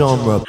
genre.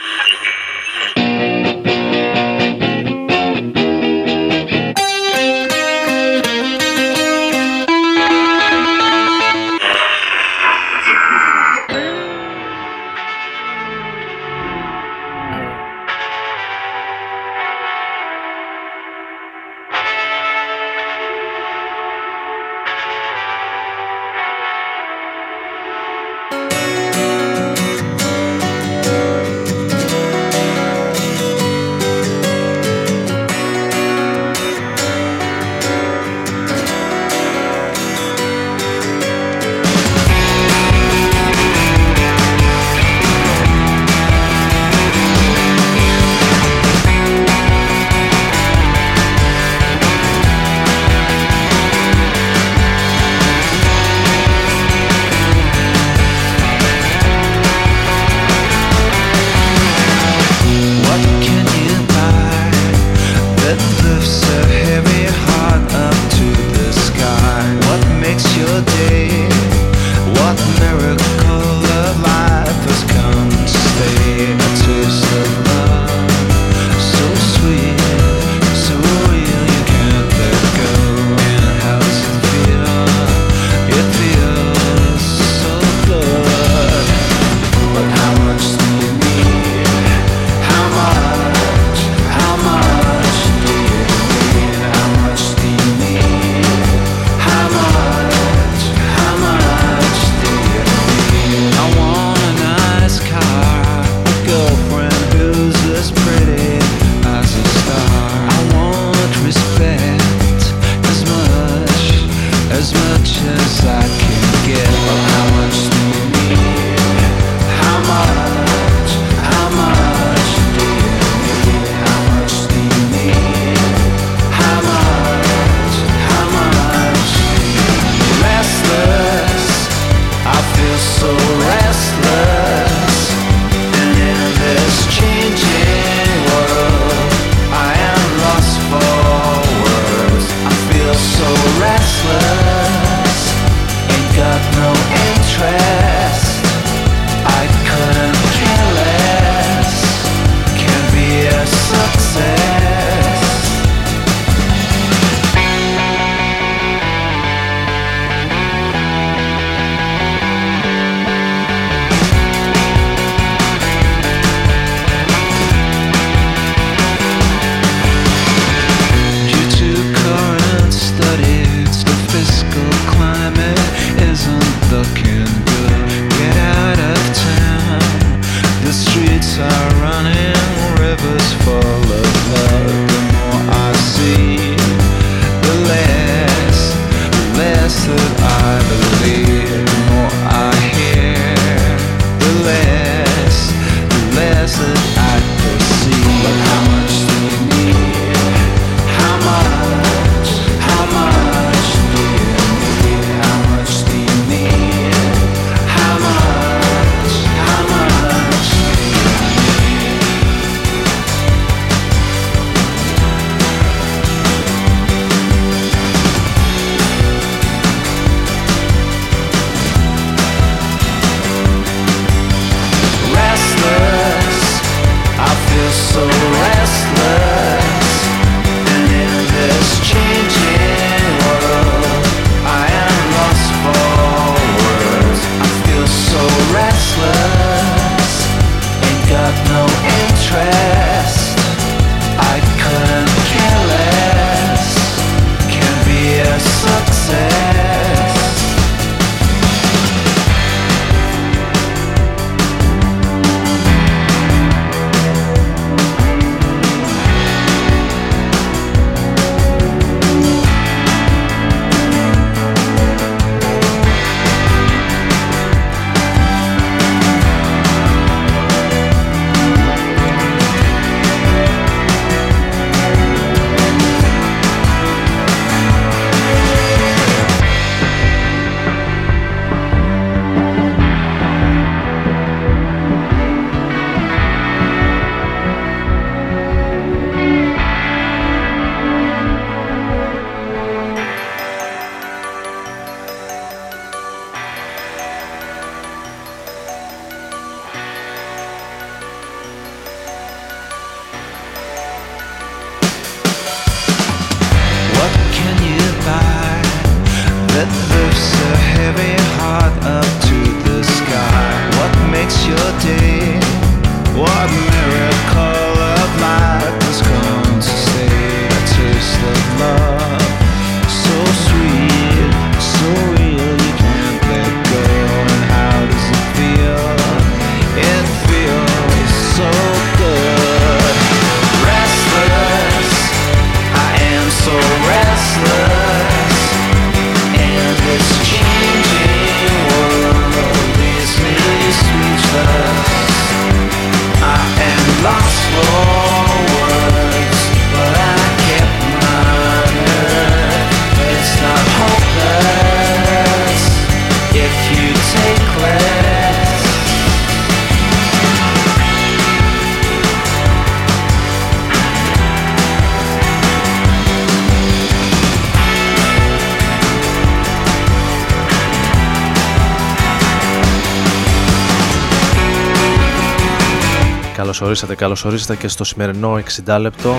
Ορίσατε, καλώς ορίσατε και στο σημερινό 60 λεπτό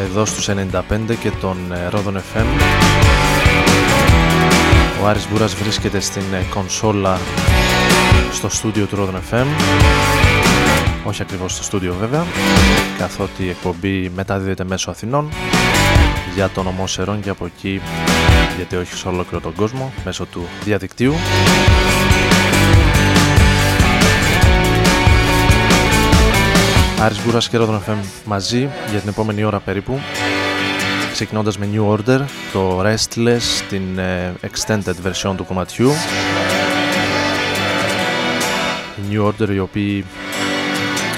εδώ στους 95 και τον Ρόδον FM. Ο Άρης Μπούρας βρίσκεται στην ε, κονσόλα στο στούντιο του Ρόδον FM. Όχι ακριβώς στο στούντιο βέβαια, καθότι η εκπομπή μεταδίδεται μέσω Αθηνών για τον ομό Σερών και από εκεί, γιατί όχι σε ολόκληρο τον κόσμο, μέσω του διαδικτύου. Άρης Μπούρας και Ρόδον FM μαζί για την επόμενη ώρα περίπου ξεκινώντας με New Order, το Restless, την ε, extended version του κομματιού. Η New Order οι οποίοι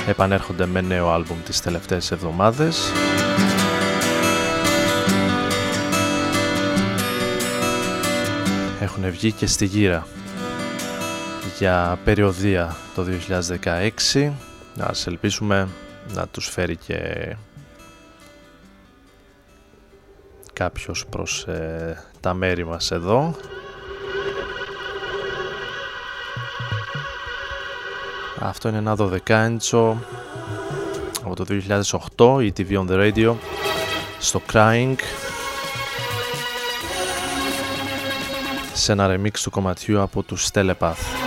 επανέρχονται με νέο άλμπουμ τις τελευταίες εβδομάδες. Έχουν βγει και στη γύρα για περιοδία το 2016 Ας ελπίσουμε να τους φέρει και κάποιος προς ε, τα μέρη μας εδώ. Αυτό είναι ένα 12 από το 2008 η TV on the Radio στο Crying σε ένα remix του κομματιού από τους Telepath.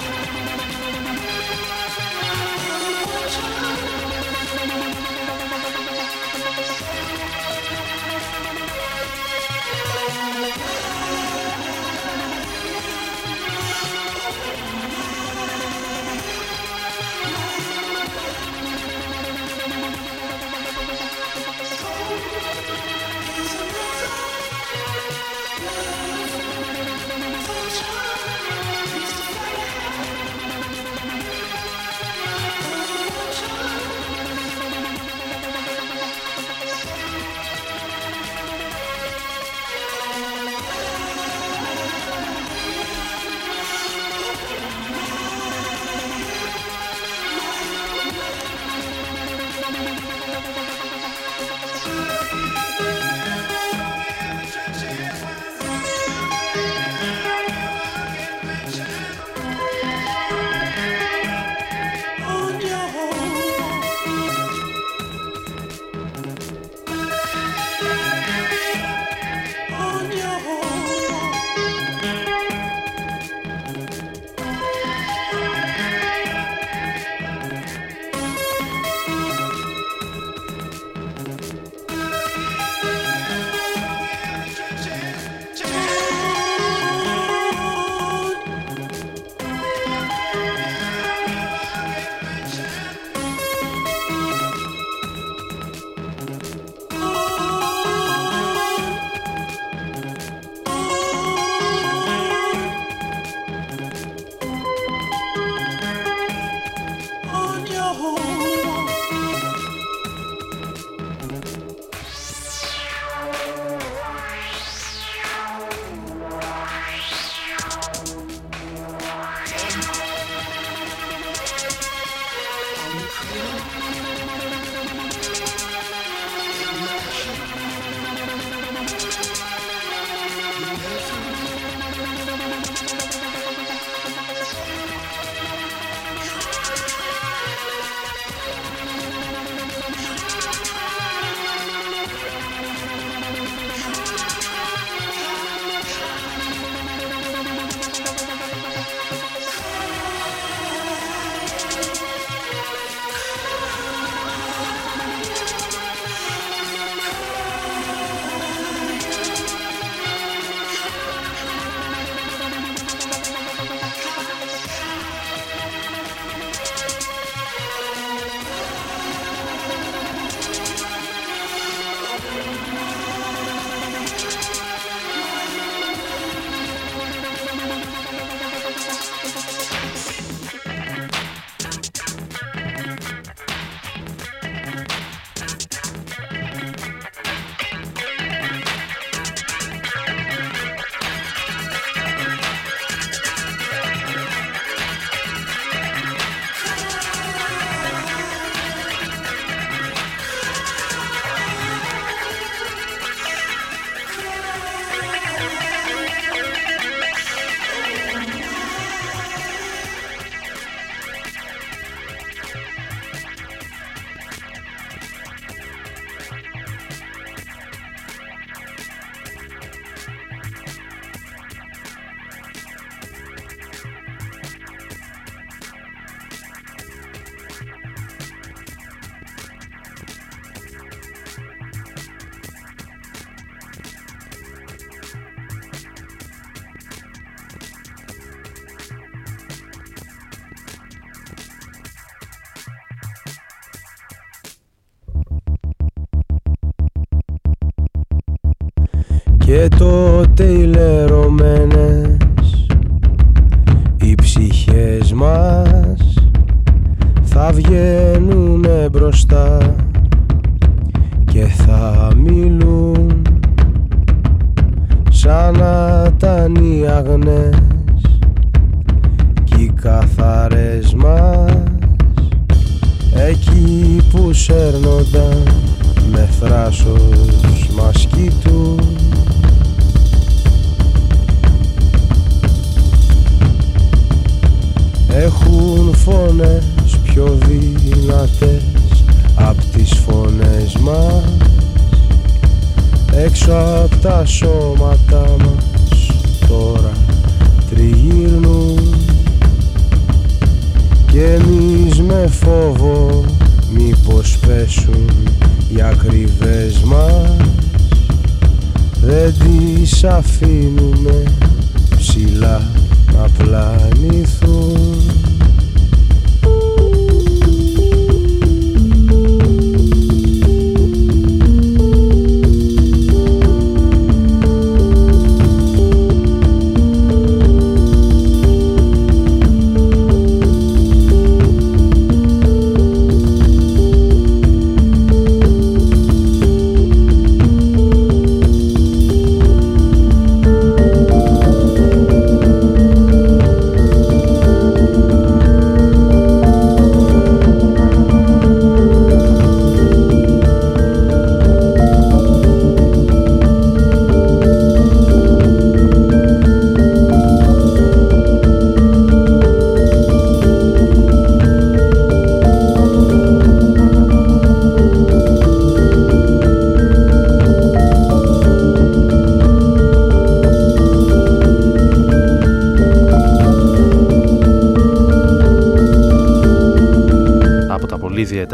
Και τότε οι λερωμένες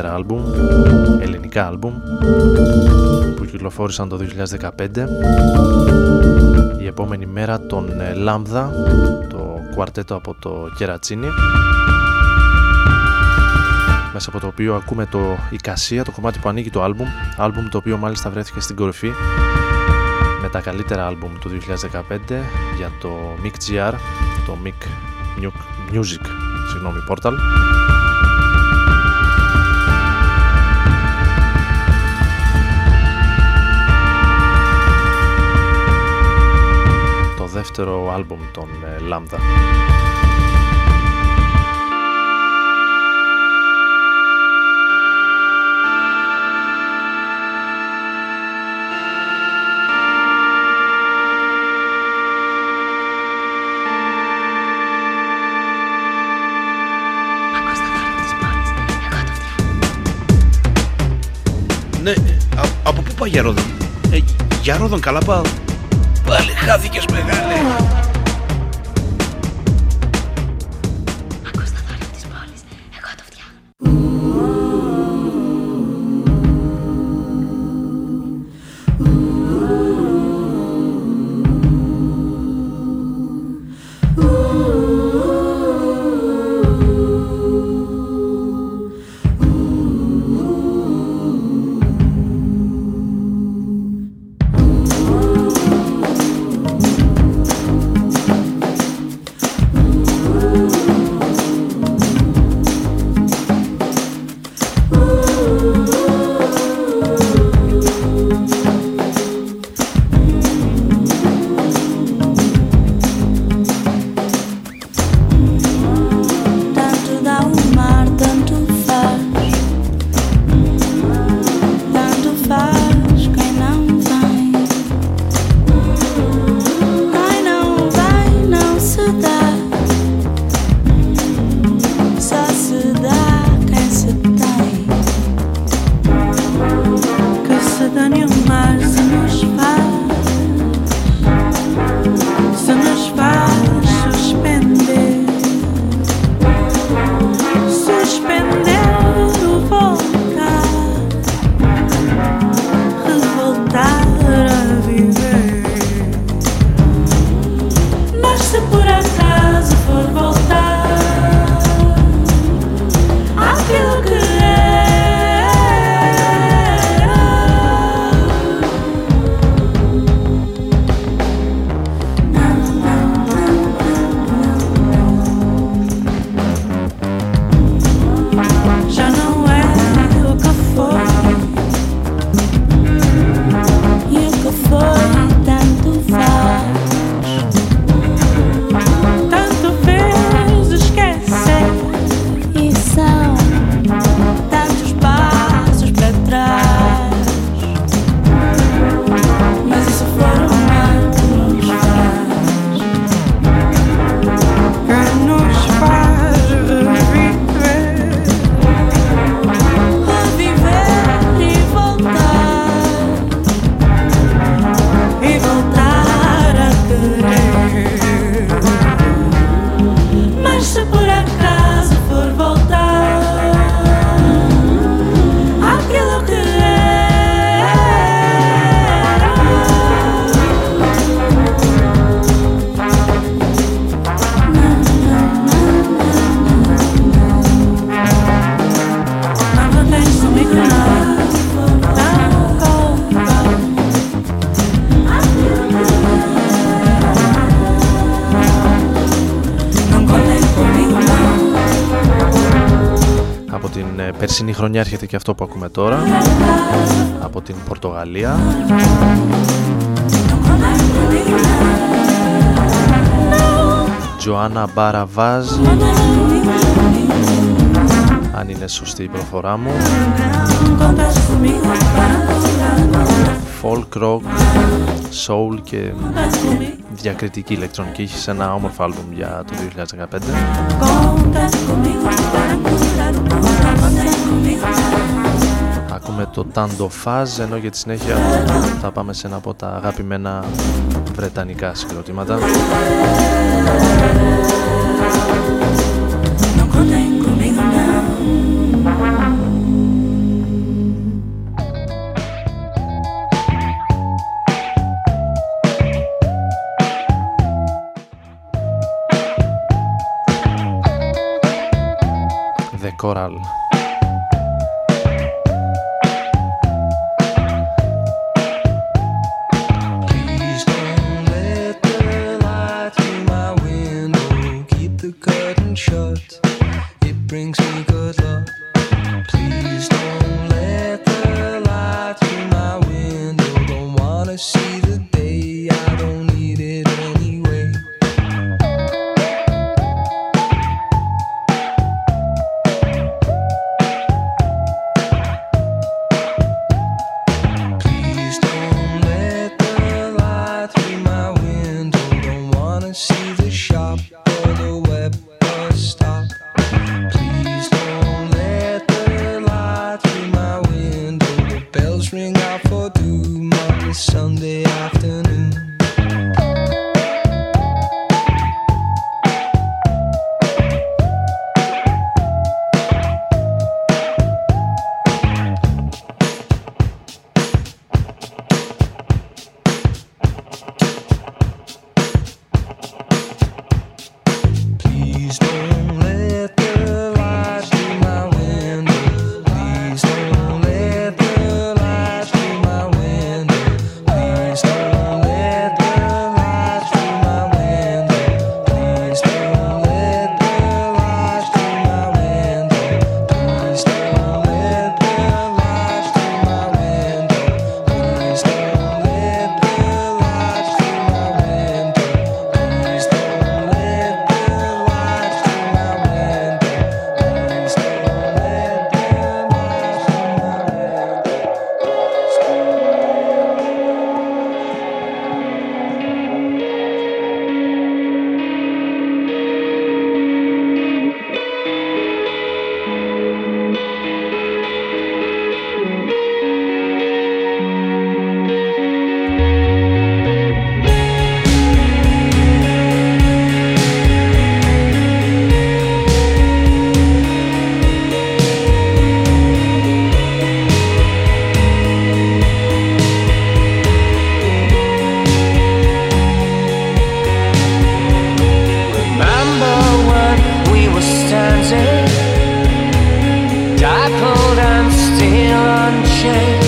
ιδιαίτερα άλμπουμ, ελληνικά άλμπουμ που κυκλοφόρησαν το 2015 η επόμενη μέρα τον Λάμδα το κουαρτέτο από το Κερατσίνι μέσα από το οποίο ακούμε το Ικασία, το κομμάτι που ανοίγει το άλμπουμ άλμπουμ το οποίο μάλιστα βρέθηκε στην κορυφή με τα καλύτερα άλμπουμ του 2015 για το Mic GR το Mic Music συγγνώμη, Portal δεύτερο άλμπουμ των Λάμδα. Ναι, από πού πάει για Ρόδον; Ε, για Ρόδον καλά πάω. Πάλι χάθηκες μεγάλε. Ε, περσινή χρονιά έρχεται και αυτό που ακούμε τώρα από την Πορτογαλία. Τζοάννα Μπαραβάζ. Αν είναι σωστή η προφορά μου. Folk rock, soul και διακριτική ηλεκτρονική. Έχεις σε ένα όμορφο άλμπουμ για το 2015 Ακούμε το Tando Faz ενώ για τη συνέχεια θα πάμε σε ένα από τα αγαπημένα βρετανικά συγκροτήματα shackled and still unchained,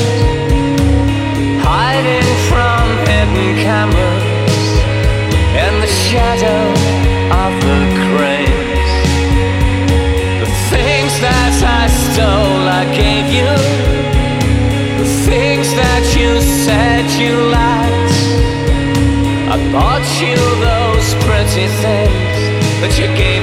hiding from hidden cameras in the shadow of the cranes. The things that I stole, I gave you. The things that you said you liked, I bought you those pretty things that you gave.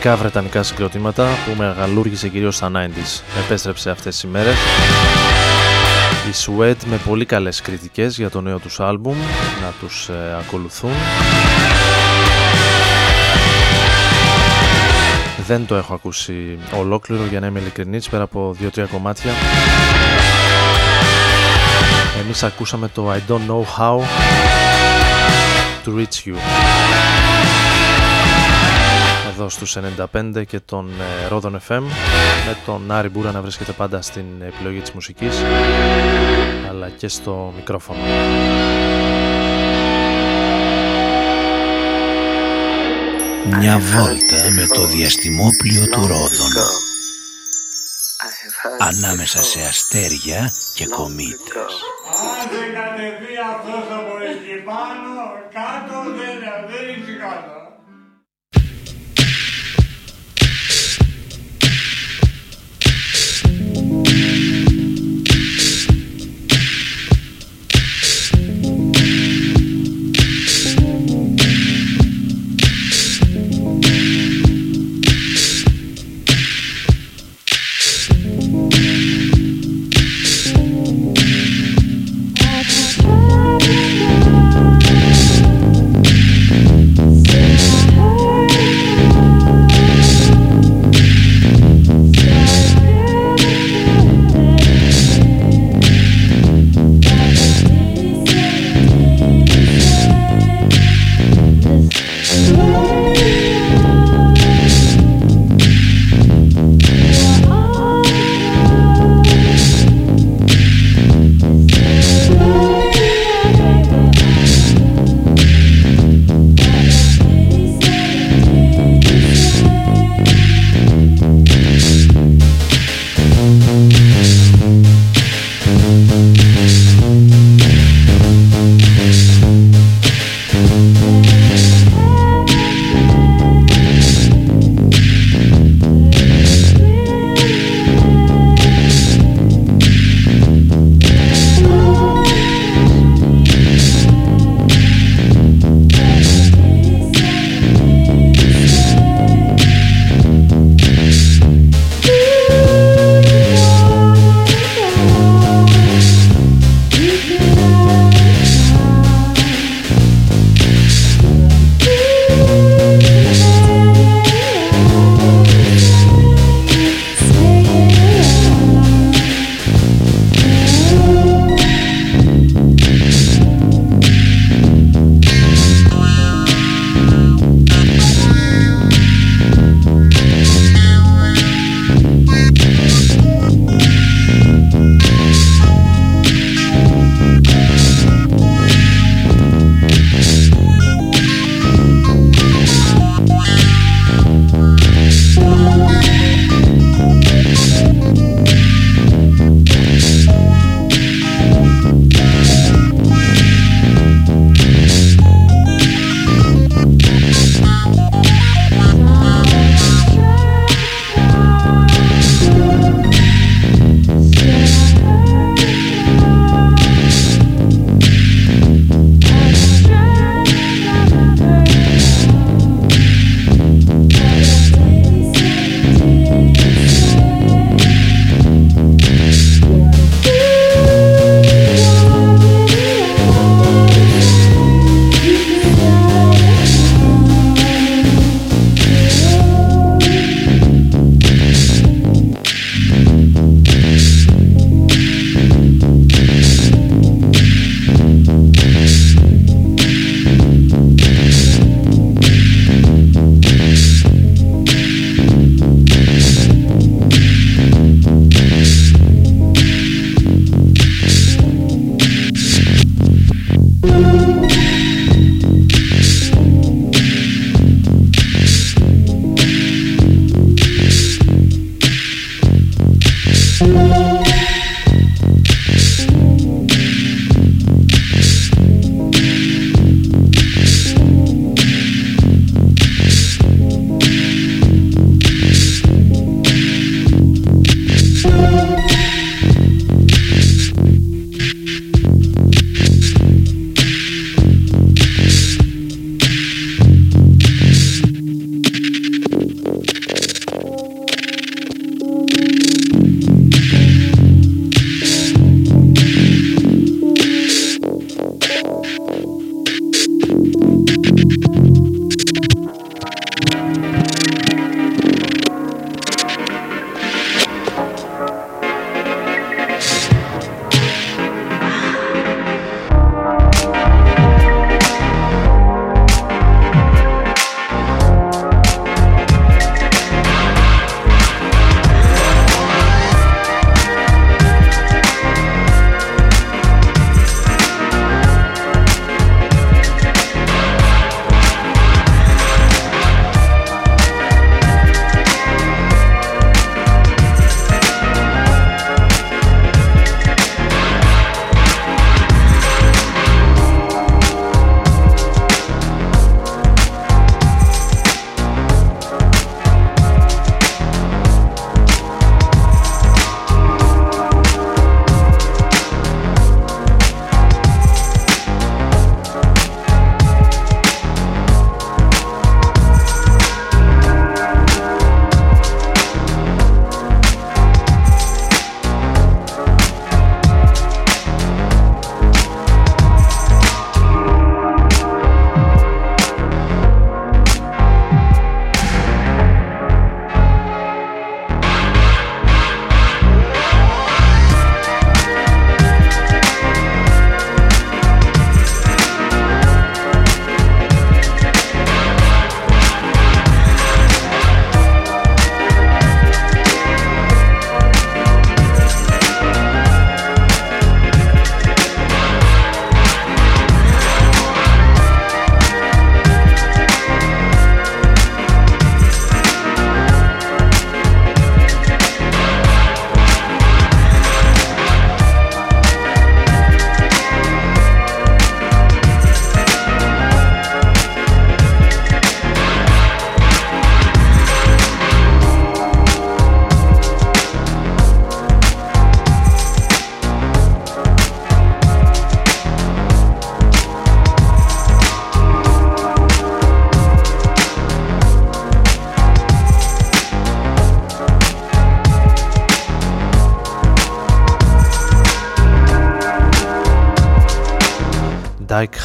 θρηλυκά βρετανικά συγκροτήματα που μεγαλούργησε κυρίως στα 90s. Επέστρεψε αυτές τις ημέρες. Οι Sweat με πολύ καλές κριτικές για το νέο τους άλμπουμ να τους ε, ακολουθούν. Δεν το έχω ακούσει ολόκληρο για να είμαι ειλικρινής πέρα από 2-3 κομμάτια. Εμείς ακούσαμε το I don't know how to reach you εδώ στους 95 και τον ε, Ρόδον FM με τον Άρη Μπούρα να βρίσκεται πάντα στην επιλογή της μουσικής αλλά και στο μικρόφωνο. Μια βόλτα με το διαστημόπλιο του Ρόδων ανάμεσα σε αστέρια και κομήτες.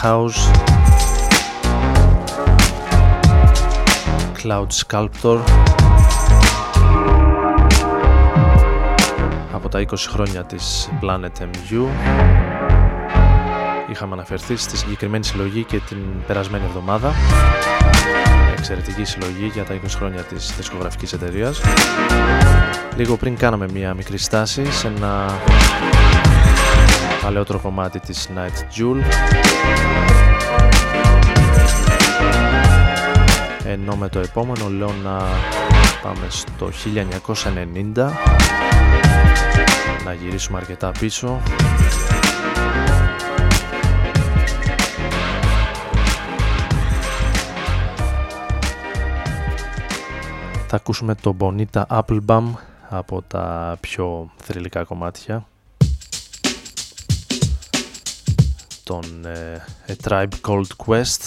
House Cloud Sculptor. Από τα 20 χρόνια της Planet MU είχαμε αναφερθεί στη συγκεκριμένη συλλογή και την περασμένη εβδομάδα. Εξαιρετική συλλογή για τα 20 χρόνια της δισκογραφικής εταιρείας. Λίγο πριν κάναμε μια μικρή στάση σε ένα παλαιότερο κομμάτι της Night Jewel. Ενώ με το επόμενο λέω να πάμε στο 1990 να γυρίσουμε αρκετά πίσω. Θα ακούσουμε το Bonita Applebum από τα πιο θρηλυκά κομμάτια τον ε, A Tribe Called Quest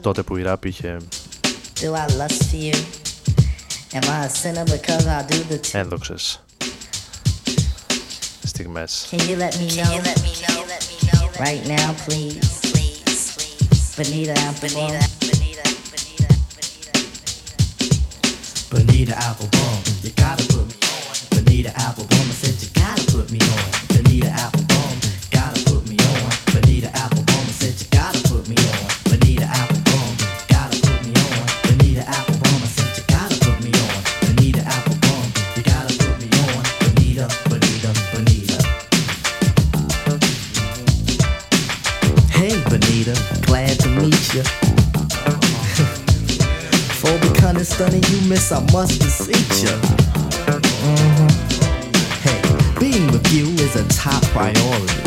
τότε που η rap είχε Do I lust for you? Am I a sinner because I do the two? ένδοξες στιγμές Can you let me know? Can you let me know? Right now, please. Please, please. Bonita, Bonita, Bonita, Bonita, Bonita. Bonita Applebum, you gotta put me on. Bonita Applebum, I must beseech you. Hey, being with you is a top priority.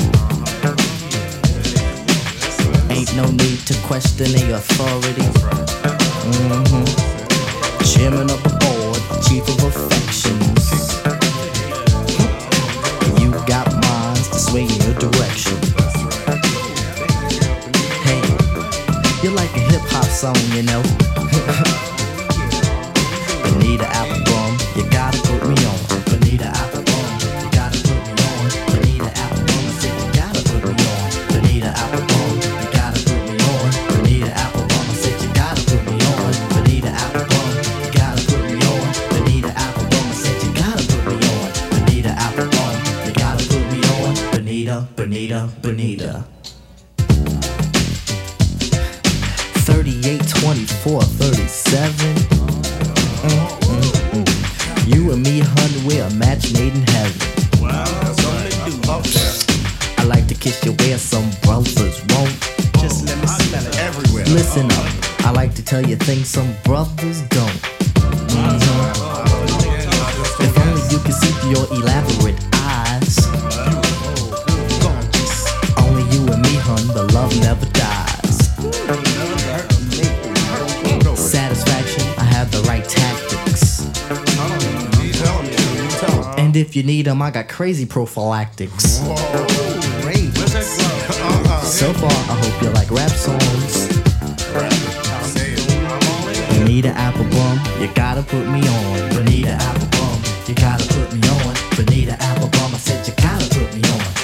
Ain't no need to question the authority. Hun, we're a match made in heaven. I like to kiss you where some brothers won't. Just let me smell it everywhere. Listen up, I like to tell you things some brothers don't. Mhm. If only you could see through your elaborate eyes. Only you and me, hun, but love never if you need them, I got crazy prophylactics. So far, I hope you like rap songs. Bonita Applebum, you gotta put me on. Bonita Applebum, you gotta put me on. Bonita Applebum, I said you gotta put me on.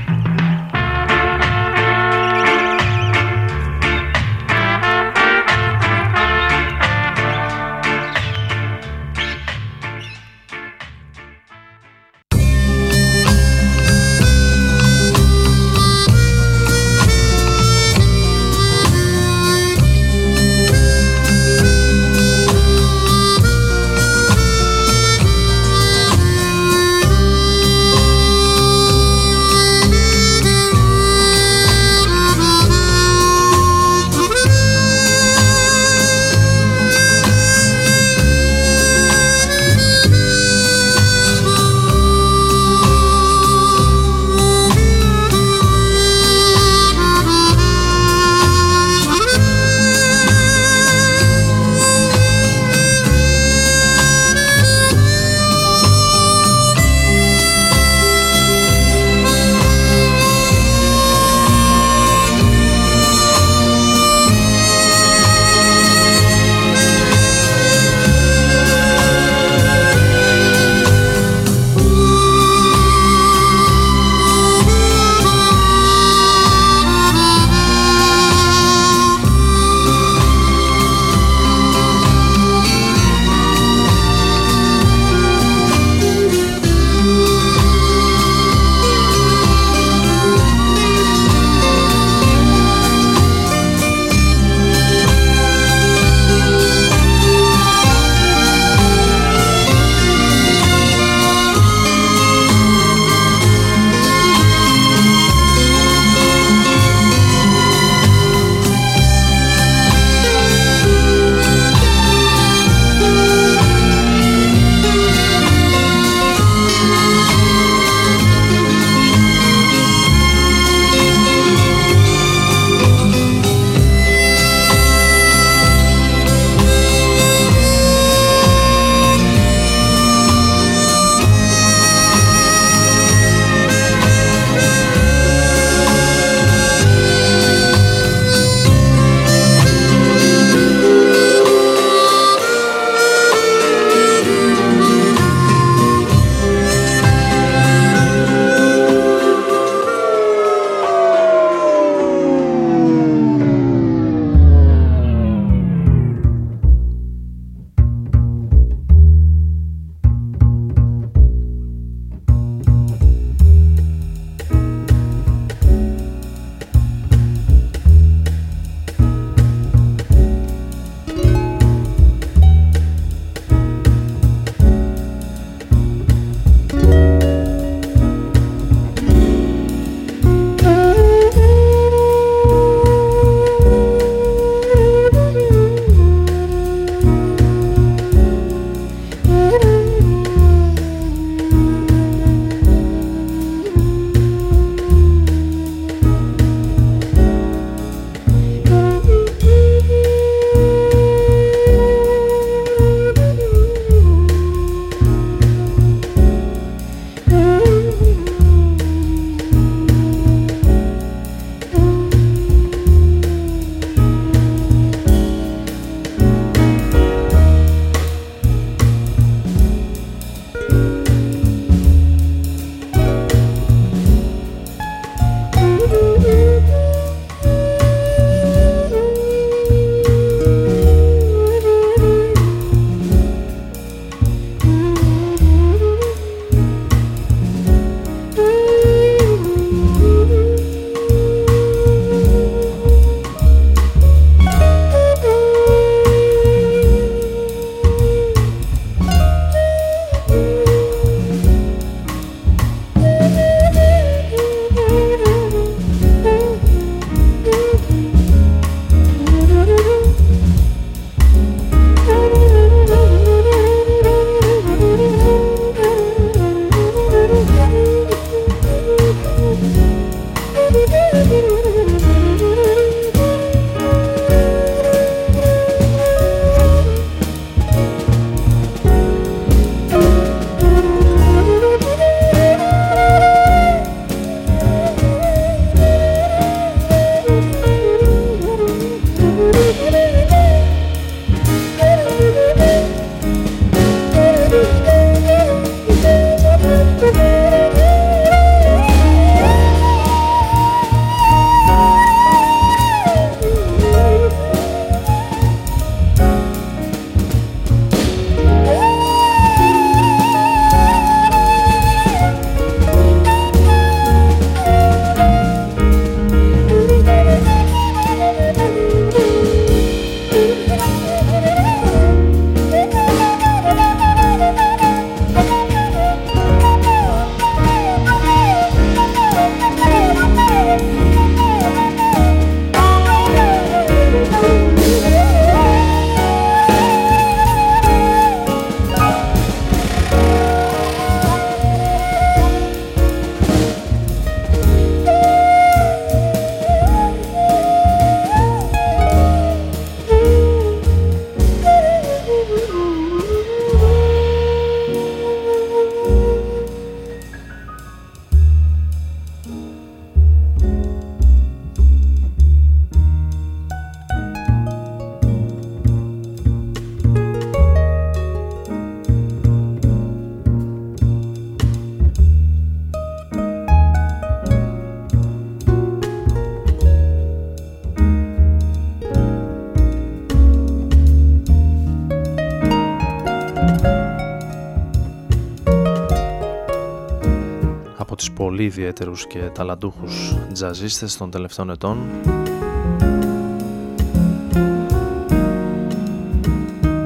Ιδιαίτερους και ταλαντούχους τζαζίστες των τελευταίων ετών.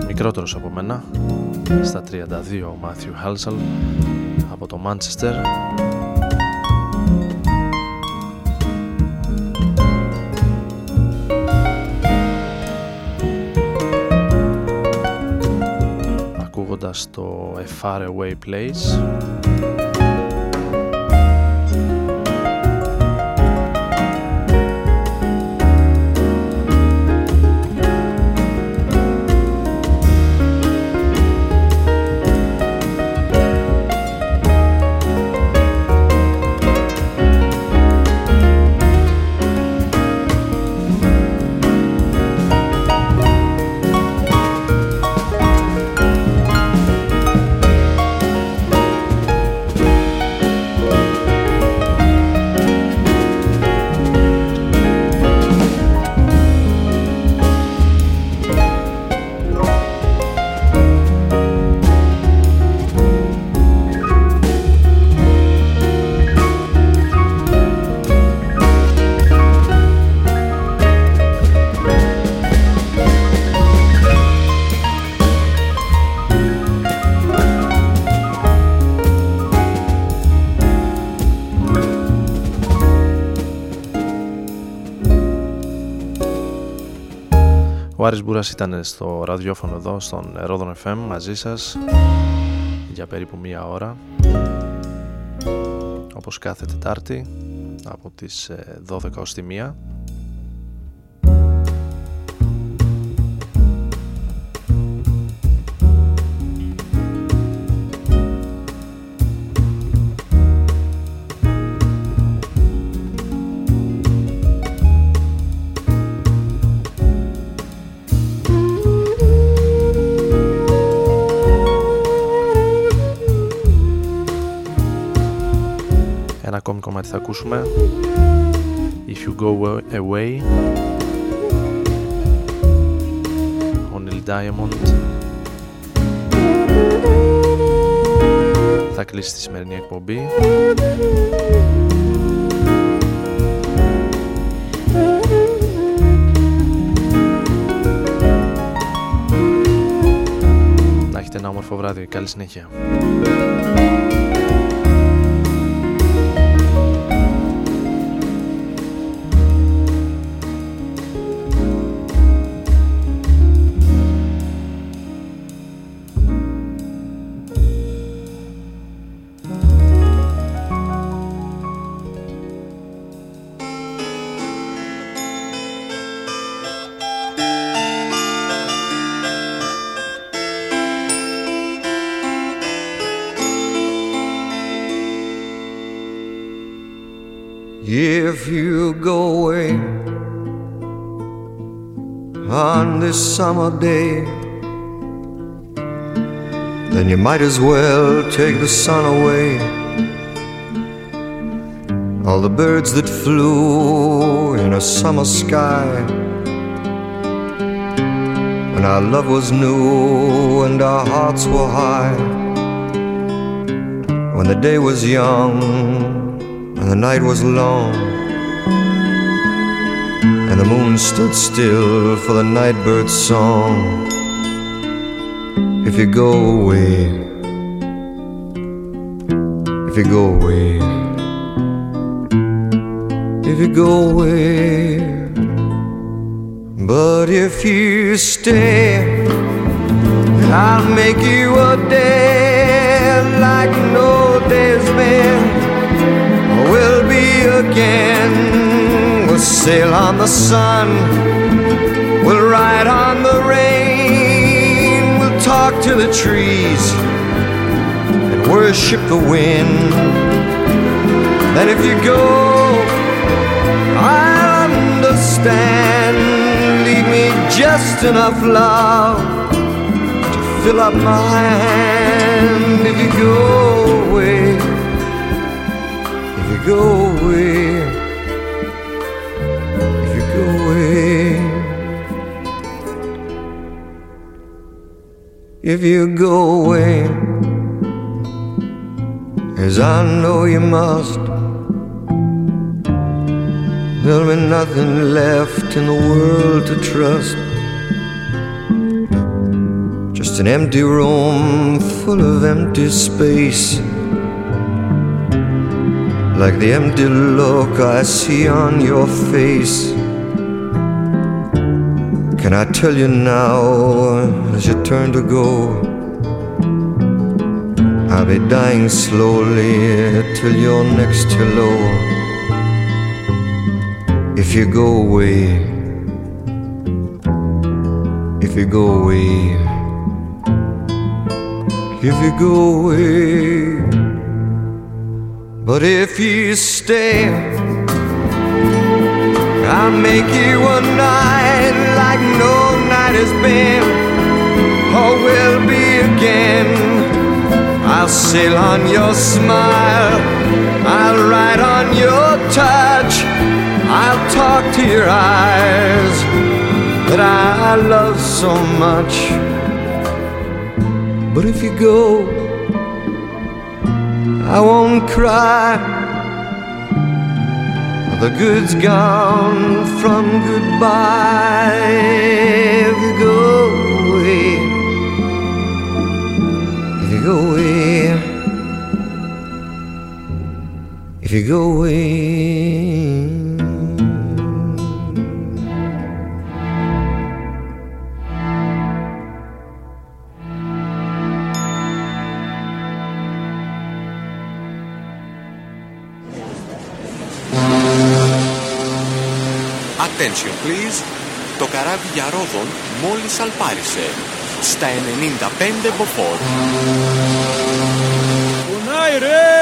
Μικρότερος από μένα στα 32 ο Μάθιου Χάλσαλ από το Μάντσεστερ. Ακούγοντας το A Far Away Place Άρης Μπούρας ήταν στο ραδιόφωνο εδώ στον Ρόδον FM μαζί σας για περίπου μία ώρα όπως κάθε Τετάρτη από τις 12 ως τη 1 κομμάτι θα ακούσουμε If You Go Away Ο Neil Diamond Θα κλείσει τη σημερινή εκπομπή Να έχετε ένα όμορφο βράδυ. Καλή συνέχεια. Day, then you might as well take the sun away. All the birds that flew in a summer sky. When our love was new and our hearts were high, when the day was young and the night was long, and the moon stood still for the nightbird's song. If you go away, if you go away, if you go away, but if you stay, I'll make you a day like no day's been we'll be again. We'll sail on the sun, we'll ride on the rain, we'll talk to the trees and worship the wind. Then if you go, I'll understand. Leave me just enough love to fill up my hand. If you go away if you go away, if you go away, as I know you must. There'll be nothing left in the world to trust. Just an empty room full of empty space. Like the empty look I see on your face. Can I tell you now as you turn to go? I'll be dying slowly till you're next to hello. If you go away, if you go away, if you go away, but if you stay, I'll make you a night like no night has been or will be again. I'll sail on your smile, I'll ride on your touch, I'll talk to your eyes that I love so much. But if you go, I won't cry. The good's gone from goodbye. If you go away, if you go away, if you go away. Attention please. Το καράβι για Ρόδον μόλις αλπάρισε. Στα 95 μποφόρ. Κουνάει ρε!